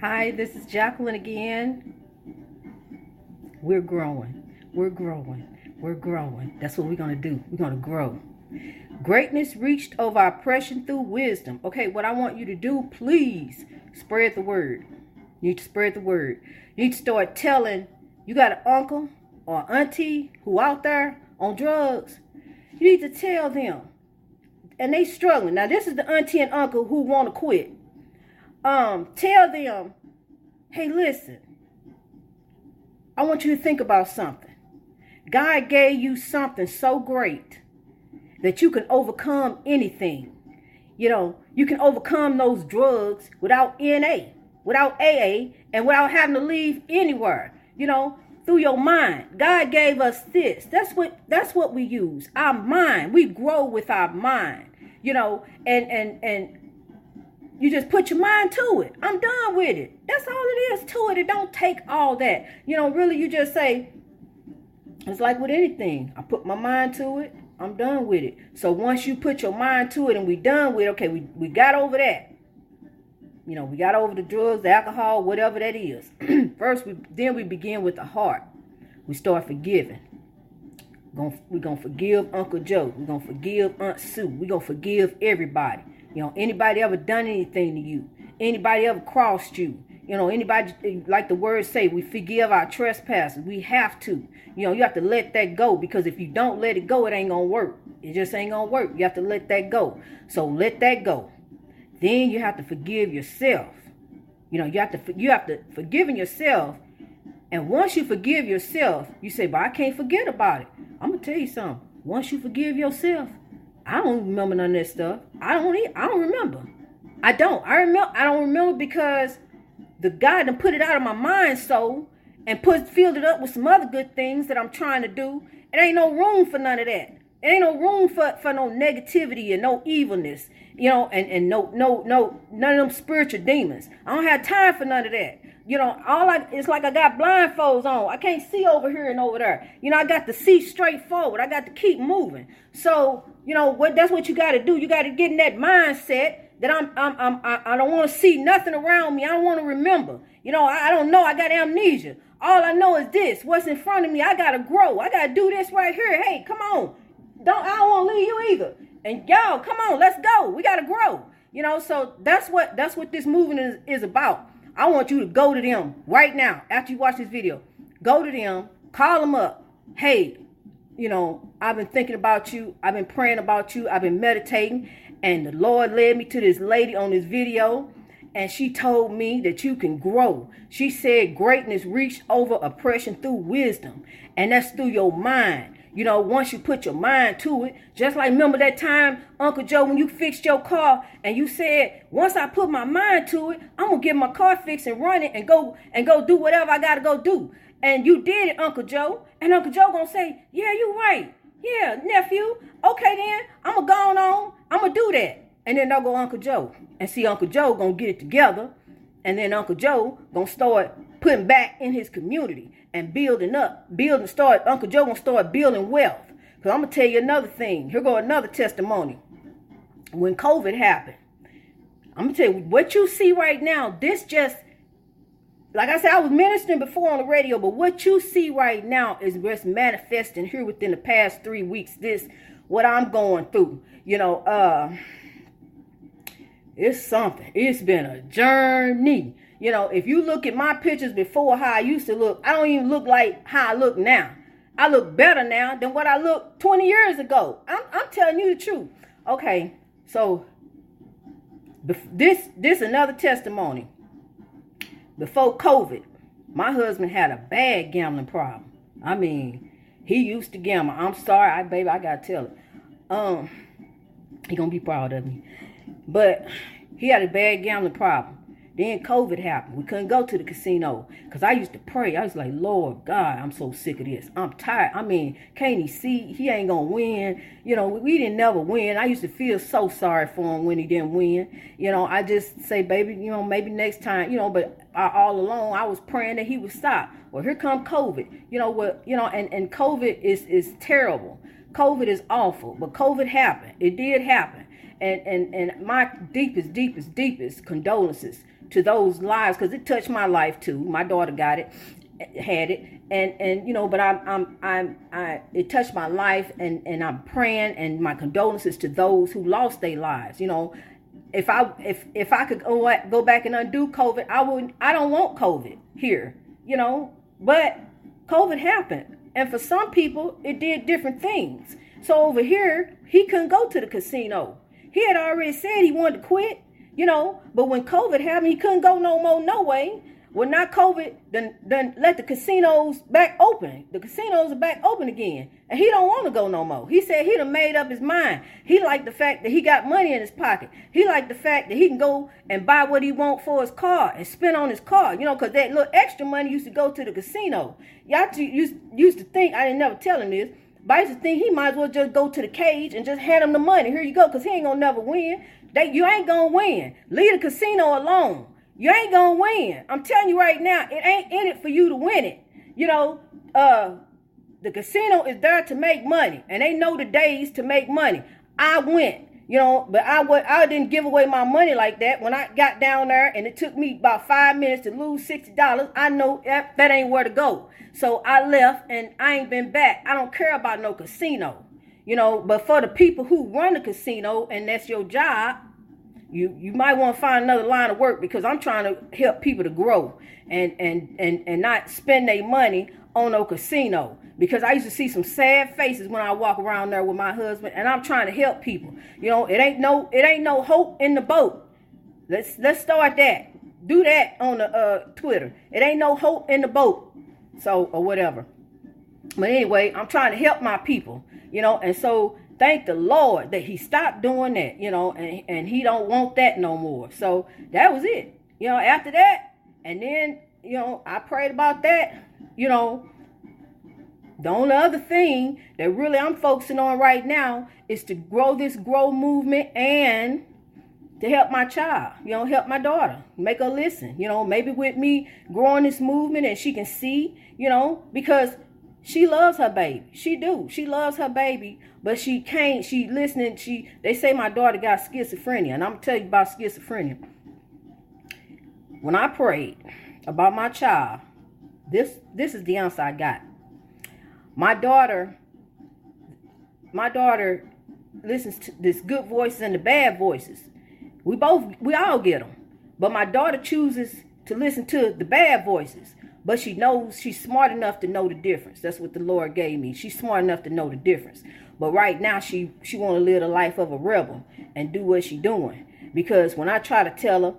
Hi, this is Jacqueline again. We're growing. We're growing. We're growing. That's what we're going to do. We're going to grow. Greatness reached over oppression through wisdom. Okay, what I want you to do, please spread the word. You need to spread the word. You need to start telling you got an uncle or auntie who out there on drugs. You need to tell them. And they struggling. Now this is the auntie and uncle who want to quit. Um, tell them, hey, listen. I want you to think about something. God gave you something so great that you can overcome anything. You know, you can overcome those drugs without NA, without AA, and without having to leave anywhere. You know, through your mind. God gave us this. That's what that's what we use. Our mind. We grow with our mind. You know, and and and you just put your mind to it. I'm done with it. That's all it is to it. It don't take all that. You know, really you just say, it's like with anything. I put my mind to it. I'm done with it. So once you put your mind to it and we done with it, okay, we, we got over that. You know, we got over the drugs, the alcohol, whatever that is. First, we then we begin with the heart. We start forgiving. We're gonna, we're gonna forgive Uncle Joe. We're gonna forgive Aunt Sue. We're gonna forgive everybody. You know, anybody ever done anything to you? Anybody ever crossed you? You know, anybody, like the words say, we forgive our trespasses. We have to. You know, you have to let that go because if you don't let it go, it ain't to work. It just ain't to work. You have to let that go. So let that go. Then you have to forgive yourself. You know, you have to you have to forgiving yourself. And once you forgive yourself, you say, "But I can't forget about it." I'm gonna tell you something. Once you forgive yourself, I don't remember none of that stuff. I don't. I don't remember. I don't. I remember. I don't remember because the God done put it out of my mind so and put filled it up with some other good things that I'm trying to do. It ain't no room for none of that. It ain't no room for, for no negativity and no evilness, you know, and, and no no no none of them spiritual demons. I don't have time for none of that. You know, all I it's like I got blindfolds on. I can't see over here and over there. You know, I got to see straight forward. I got to keep moving. So, you know, what that's what you got to do. You got to get in that mindset that I'm, I'm, I'm I, don't want to see nothing around me. I don't want to remember. You know, I, don't know. I got amnesia. All I know is this: what's in front of me. I gotta grow. I gotta do this right here. Hey, come on. Don't I don't want to leave you either. And y'all, come on, let's go. We gotta grow. You know, so that's what that's what this movement is, is about. I want you to go to them right now after you watch this video. Go to them, call them up. Hey, you know, I've been thinking about you. I've been praying about you. I've been meditating. And the Lord led me to this lady on this video, and she told me that you can grow. She said greatness reached over oppression through wisdom, and that's through your mind. You know, once you put your mind to it, just like remember that time, Uncle Joe, when you fixed your car and you said, once I put my mind to it, I'm gonna get my car fixed and run it and go and go do whatever I gotta go do. And you did it, Uncle Joe. And Uncle Joe gonna say, Yeah, you right. Yeah, nephew. Okay then, I'm gonna go on. I'm gonna do that. And then they'll go Uncle Joe. And see Uncle Joe gonna get it together. And then Uncle Joe gonna start putting back in his community and building up. Building start Uncle Joe gonna start building wealth. Cause I'm gonna tell you another thing. Here go another testimony. When COVID happened, I'm gonna tell you what you see right now, this just like I said, I was ministering before on the radio, but what you see right now is just manifesting here within the past three weeks. This, what I'm going through, you know, uh, it's something. It's been a journey. You know, if you look at my pictures before how I used to look, I don't even look like how I look now. I look better now than what I looked 20 years ago. I'm, I'm telling you the truth. Okay, so this this another testimony before COVID, my husband had a bad gambling problem. I mean, he used to gamble. I'm sorry, I baby, I gotta tell it. Um, he gonna be proud of me. But he had a bad gambling problem. Then COVID happened. We couldn't go to the casino because I used to pray. I was like, Lord God, I'm so sick of this. I'm tired. I mean, can't he see he ain't gonna win? You know, we didn't never win. I used to feel so sorry for him when he didn't win. You know, I just say, baby, you know, maybe next time. You know, but I, all along I was praying that he would stop. Well, here come COVID. You know what? You know, and and COVID is is terrible. COVID is awful, but COVID happened. It did happen. And and and my deepest, deepest, deepest condolences to those lives because it touched my life too. My daughter got it, had it, and and you know, but I'm I'm I'm I it touched my life, and and I'm praying and my condolences to those who lost their lives. You know, if I if if I could oh, go go back and undo COVID, I would. I don't want COVID here. You know, but COVID happened, and for some people, it did different things. So over here, he couldn't go to the casino. He had already said he wanted to quit, you know, but when COVID happened, he couldn't go no more, no way. Well, not COVID, then then let the casinos back open. The casinos are back open again. And he don't want to go no more. He said he done made up his mind. He liked the fact that he got money in his pocket. He liked the fact that he can go and buy what he want for his car and spend on his car. You know, because that little extra money used to go to the casino. Y'all used, used to think, I didn't never tell him this, but I used to think he might as well just go to the cage and just hand him the money. Here you go, because he ain't going to never win. They, you ain't to win. Leave the casino alone. You ain't gonna win. I'm telling you right now, it ain't in it for you to win it. You know, uh, the casino is there to make money, and they know the days to make money. I went, you know, but I I didn't give away my money like that. When I got down there, and it took me about five minutes to lose sixty dollars, I know that, that ain't where to go. So I left, and I ain't been back. I don't care about no casino, you know. But for the people who run the casino, and that's your job, you you might want to find another line of work because I'm trying to help people to grow and and and and not spend their money on no casino because I used to see some sad faces when I walk around there with my husband and I'm trying to help people. You know, it ain't no it ain't no hope in the boat. Let's let's start that. Do that on the uh, Twitter. It ain't no hope in the boat. So or whatever. But anyway, I'm trying to help my people, you know, and so thank the Lord that he stopped doing that, you know, and, and he don't want that no more. So that was it. You know, after that, and then, you know, I prayed about that, you know. The only other thing that really I'm focusing on right now is to grow this grow movement and to help my child, you know, help my daughter, make her listen, you know, maybe with me growing this movement and she can see, you know, because she loves her baby. She do. She loves her baby, but she can't. She listening. She they say my daughter got schizophrenia, and I'm gonna tell you about schizophrenia. When I prayed about my child, this this is the answer I got. My daughter, my daughter listens to this good voices and the bad voices. We both we all get them, but my daughter chooses to listen to the bad voices but she knows she's smart enough to know the difference. That's what the Lord gave me. She's smart enough to know the difference. But right now she she want to live the life of a rebel and do what she doing. Because when I try to tell her,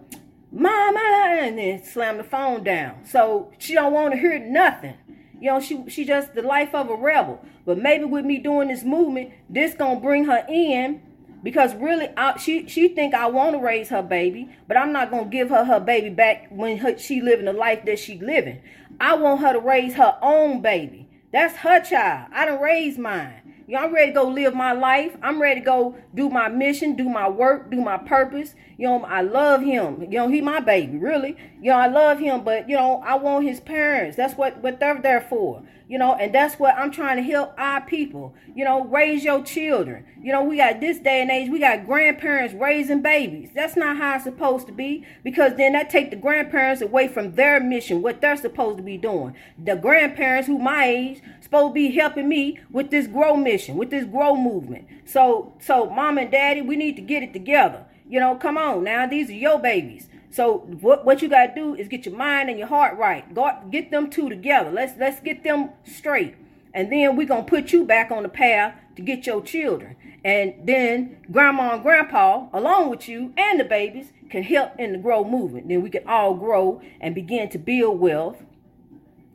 Mama, and then slam the phone down. So she don't want to hear nothing. You know, she she just the life of a rebel. But maybe with me doing this movement, this gonna bring her in because really I, she she think I want to raise her baby, but I'm not gonna give her her baby back when her, she living the life that she living. I want her to raise her own baby. That's her child. I don't raise mine. You know, I'm ready to go live my life. I'm ready to go do my mission, do my work, do my purpose. You know, I love him. You know, he my baby, really. You know, I love him, but you know, I want his parents. That's what what they're there for you know, and that's what I'm trying to help our people, you know, raise your children. You know, we got this day and age, we got grandparents raising babies. That's not how it's supposed to be because then that take the grandparents away from their mission, what they're supposed to be doing. The grandparents who my age supposed to be helping me with this grow mission, with this grow movement. So, so mom and daddy, we need to get it together. You know, come on now, these are your babies. So what, what you gotta do is get your mind and your heart right. Go get them two together. Let's let's get them straight. And then we're gonna put you back on the path to get your children. And then grandma and grandpa, along with you and the babies, can help in the grow movement. Then we can all grow and begin to build wealth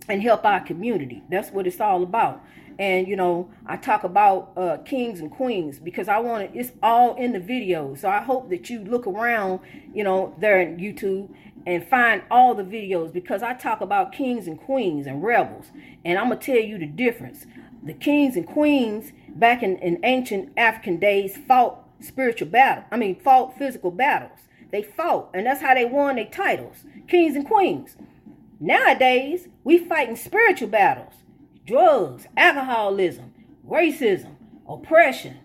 and help our community. That's what it's all about and you know i talk about uh, kings and queens because i want it it's all in the video. So i hope that you look around you know there in youtube and find all the videos because i talk about kings and queens and rebels. And i'm gonna tell you the difference. The kings and queens back in, in ancient african days fought spiritual battle i mean fought physical battles. They fought and that's how they won their titles kings and queens. Nowadays we fighting spiritual battles drugs, alcoholism, racism, oppression,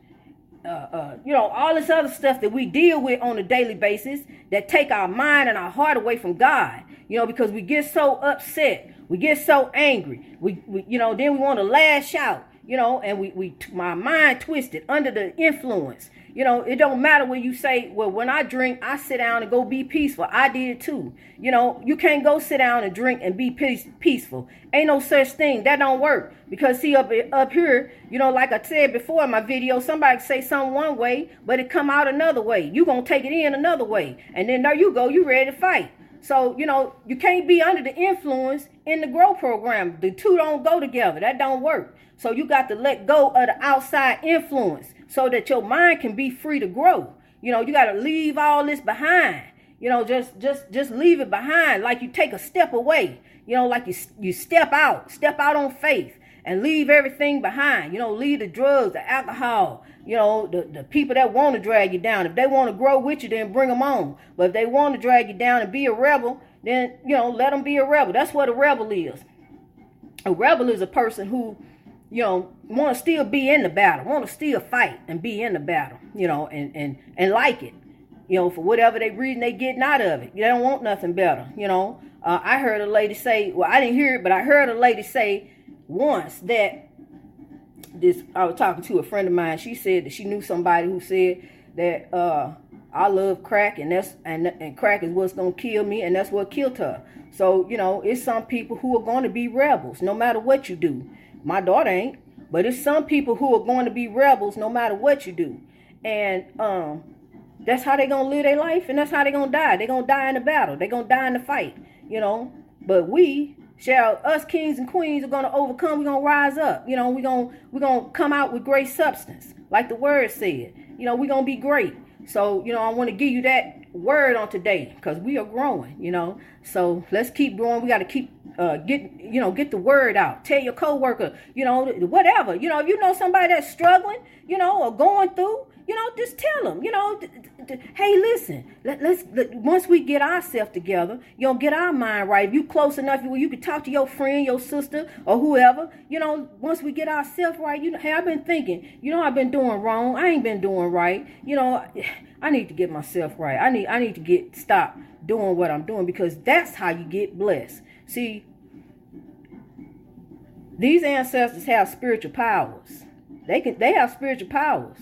uh, uh, you know, all this other stuff that we deal with on a daily basis that take our mind and our heart away from God. You know, because we get so upset, we get so angry, we, we you know, then we want to lash out, you know, and we, we my mind twisted under the influence. You know, it don't matter when you say, well, when I drink, I sit down and go be peaceful. I did too. You know, you can't go sit down and drink and be peace, peaceful. Ain't no such thing. That don't work. Because see up up here, you know, like I said before in my video, somebody say something one way, but it come out another way. You gonna take it in another way. And then there you go, you ready to fight. So, you know, you can't be under the influence in the grow program. The two don't go together. That don't work. So you got to let go of the outside influence so that your mind can be free to grow. You know, you got to leave all this behind. You know, just just just leave it behind like you take a step away. You know, like you you step out, step out on faith and leave everything behind. You know, leave the drugs, the alcohol, you know, the, the people that want to drag you down. If they want to grow with you, then bring them on. But if they want to drag you down and be a rebel, then, you know, let them be a rebel. That's what a rebel is. A rebel is a person who you know, want to still be in the battle, want to still fight and be in the battle, you know, and and and like it, you know, for whatever they reason they getting out of it. They don't want nothing better, you know. Uh, I heard a lady say, well, I didn't hear it, but I heard a lady say once that this. I was talking to a friend of mine. She said that she knew somebody who said that uh, I love crack, and that's and and crack is what's gonna kill me, and that's what killed her. So you know, it's some people who are going to be rebels, no matter what you do. My daughter ain't. But it's some people who are going to be rebels no matter what you do. And um, that's how they're going to live their life and that's how they're going to die. They're going to die in the battle. They're going to die in the fight, you know. But we shall, us kings and queens are going to overcome. We're going to rise up. You know, we're going we're to come out with great substance, like the word said. You know, we're going to be great. So, you know, I want to give you that word on today because we are growing, you know. So let's keep growing. We got to keep uh, get you know get the word out. Tell your coworker, you know, whatever. You know, if you know somebody that's struggling, you know, or going through, you know, just tell them, you know, hey, listen, let, us let, once we get ourselves together, you know, get our mind right. If you close enough, you, you can talk to your friend, your sister, or whoever. You know, once we get ourselves right, you know, hey, I've been thinking, you know, I've been doing wrong. I ain't been doing right. You know, I need to get myself right. I need I need to get stop doing what I'm doing because that's how you get blessed. See, these ancestors have spiritual powers. They can they have spiritual powers.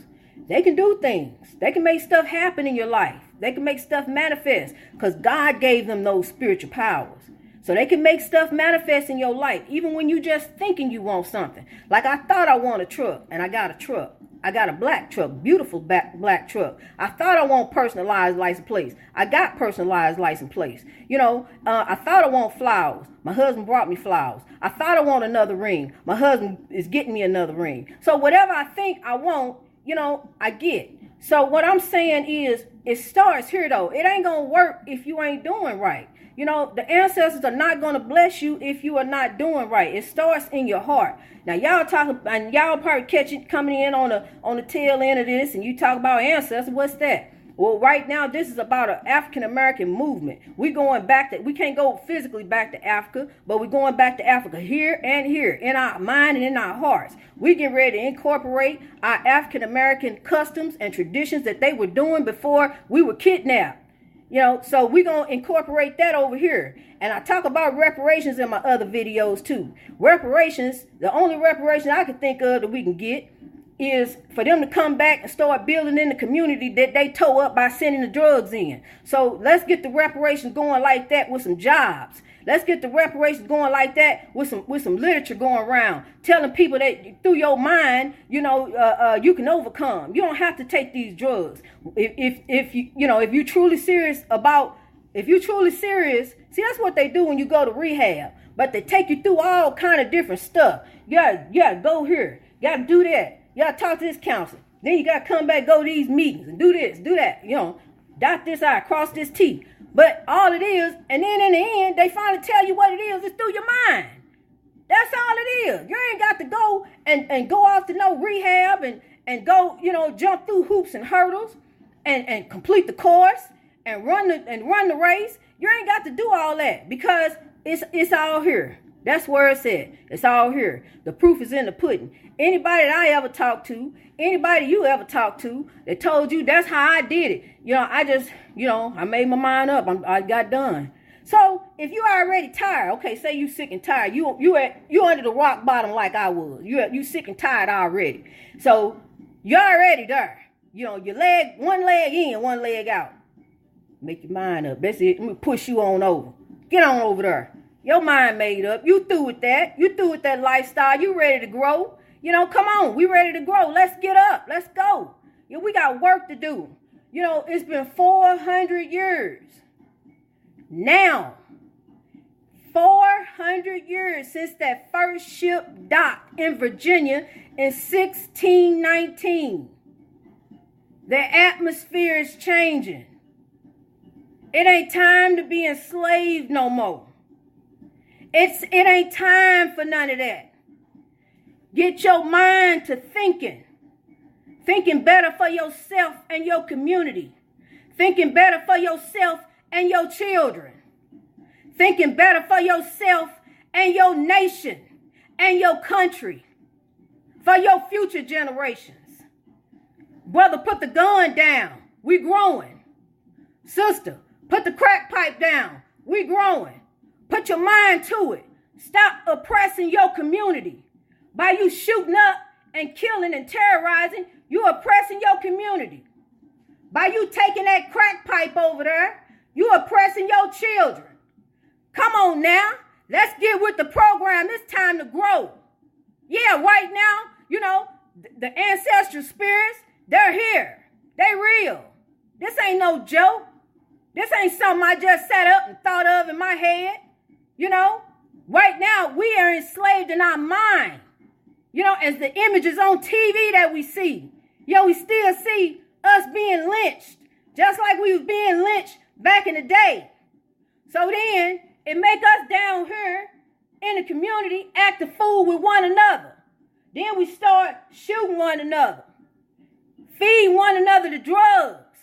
They can do things. They can make stuff happen in your life. They can make stuff manifest because God gave them those spiritual powers. So they can make stuff manifest in your life, even when you just thinking you want something. Like I thought I want a truck, and I got a truck. I got a black truck, beautiful black, black truck. I thought I want personalized license plates. I got personalized license plates. You know, uh, I thought I want flowers. My husband brought me flowers. I thought I want another ring. My husband is getting me another ring. So whatever I think I want, you know, I get. So what I'm saying is, it starts here though. It ain't gonna work if you ain't doing right. You know, the ancestors are not going to bless you if you are not doing right. It starts in your heart. Now, y'all talk and y'all probably catching coming in on the on the tail end of this, and you talk about ancestors. What's that? Well, right now, this is about an African American movement. We're going back to, we can't go physically back to Africa, but we're going back to Africa here and here in our mind and in our hearts. We get ready to incorporate our African American customs and traditions that they were doing before we were kidnapped. You know, so we're going to incorporate that over here. And I talk about reparations in my other videos too. Reparations, the only reparation I can think of that we can get is for them to come back and start building in the community that they tow up by sending the drugs in. So let's get the reparations going like that with some jobs. Let's get the reparations going like that with some with some literature going around, telling people that through your mind, you know, uh, uh, you can overcome. You don't have to take these drugs. If if if you you know if you're truly serious about if you're truly serious, see that's what they do when you go to rehab. But they take you through all kind of different stuff. You gotta, you gotta go here. You gotta do that. You gotta talk to this counselor. Then you gotta come back, go to these meetings and do this, do that. You know, dot this I, cross this T. But all it is, and then in the end, they finally tell you what it is, it's through your mind. That's all it is. You ain't got to go and, and go off to no rehab and, and go, you know, jump through hoops and hurdles and, and complete the course and run the and run the race. You ain't got to do all that because it's it's all here. That's where it's at. It's all here. The proof is in the pudding. Anybody that I ever talked to, anybody you ever talked to that told you that's how I did it. You know, I just, you know, I made my mind up. I'm, I got done. So if you already tired, okay, say you sick and tired, you you at you under the rock bottom like I was. You you sick and tired already. So you're already there. You know, your leg, one leg in, one leg out. Make your mind up. That's it. Let me push you on over. Get on over there. Your mind made up. You through with that. You through with that lifestyle. You ready to grow. You know, come on. We ready to grow. Let's get up. Let's go. We got work to do. You know, it's been 400 years. Now, 400 years since that first ship docked in Virginia in 1619. The atmosphere is changing. It ain't time to be enslaved no more. It's it ain't time for none of that. Get your mind to thinking. Thinking better for yourself and your community. Thinking better for yourself and your children. Thinking better for yourself and your nation and your country. For your future generations. Brother, put the gun down. We growing. Sister, put the crack pipe down. We growing. Put your mind to it. Stop oppressing your community. By you shooting up and killing and terrorizing, you're oppressing your community. By you taking that crack pipe over there, you're oppressing your children. Come on now. Let's get with the program. It's time to grow. Yeah, right now, you know, the ancestral spirits, they're here. They real. This ain't no joke. This ain't something I just set up and thought of in my head. You know, right now we are enslaved in our mind. You know, as the images on TV that we see. Yo, we still see us being lynched, just like we was being lynched back in the day. So then it make us down here in the community act a fool with one another. Then we start shooting one another feeding one another to drugs,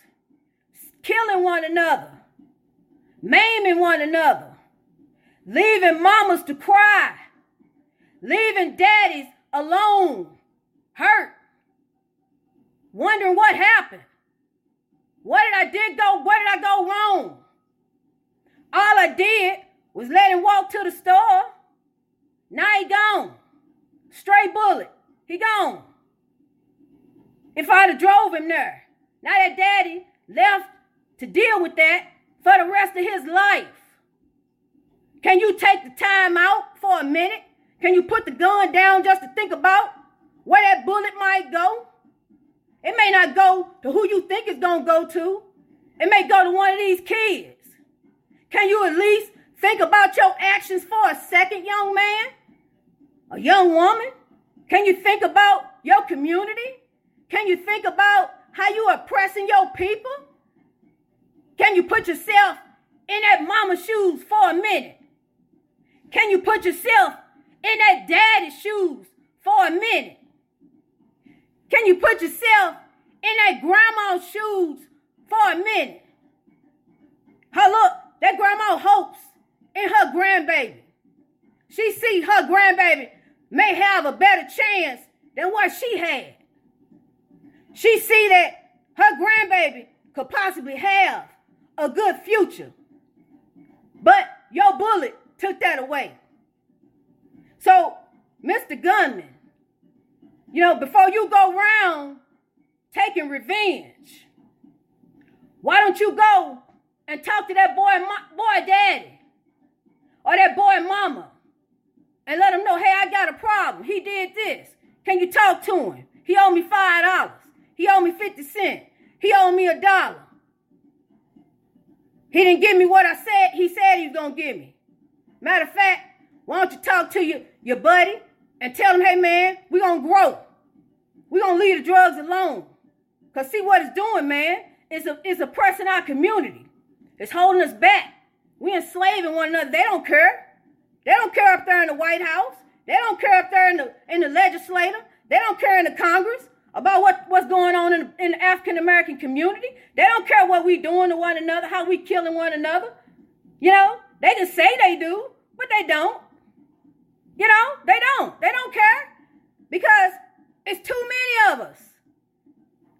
killing one another, maiming one another, leaving mamas to cry, leaving daddies alone, hurt, wondering what happened. What did I did go? Where did I go wrong? All I did was let him walk to the store. Now he gone. Straight bullet. He gone if I'd have drove him there. Now that daddy left to deal with that for the rest of his life. Can you take the time out for a minute? Can you put the gun down just to think about where that bullet might go? It may not go to who you think it's going to go to. It may go to one of these kids. Can you at least think about your actions for a second, young man? A young woman? Can you think about your community? Can you think about how you are oppressing your people? Can you put yourself in that mama's shoes for a minute? Can you put yourself in that daddy's shoes for a minute? Can you put yourself in that grandma's shoes for a minute? Her look, that grandma hopes in her grandbaby. She see her grandbaby may have a better chance than what she had. She see that her grandbaby could possibly have a good future. But your bullet took that away. So, Mr. Gunman, you know, before you go around taking revenge, why don't you go and talk to that boy, boy daddy or that boy mama and let him know, hey, I got a problem. He did this. Can you talk to him? He owed me five dollars. He owed me 50 cents. He owed me a dollar. He didn't give me what I said he said he was going to give me. Matter of fact, why don't you talk to your, your buddy and tell him, hey man, we're to grow. We're to leave the drugs alone. Because see what it's doing, man? It's, a, it's oppressing our community. It's holding us back. We enslaving one another. They don't care. They don't care up there in the White House. They don't care up there in the, in the legislature. They don't care in the Congress about what, what's going on in, in the African American community. They don't care what we doing to one another, how we killing one another. You know, they just say they do, but they don't. You know, they don't. They don't care because it's too many of us.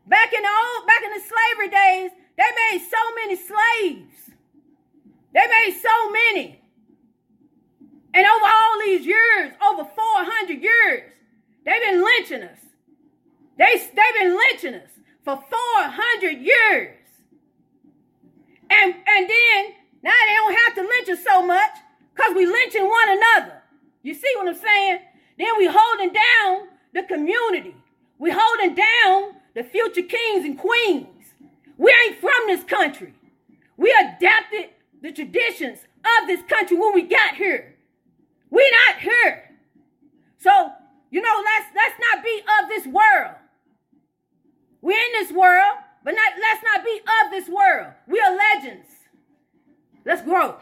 Back in the old, back in the slavery days, they made so many slaves. They made so many. And over all these years, over 400 years, they've been lynching us. They, they've been lynching us for 400 years. And, and then, now they don't have to lynch us so much because we lynching one another. You see what I'm saying? Then we holding down the community. We holding down the future kings and queens. We ain't from this country. We adapted the traditions of this country when we got here. We not here. So, you know, let's let's not be of this world. We're in this world, but not let's not be of this world. We are legends. Let's grow.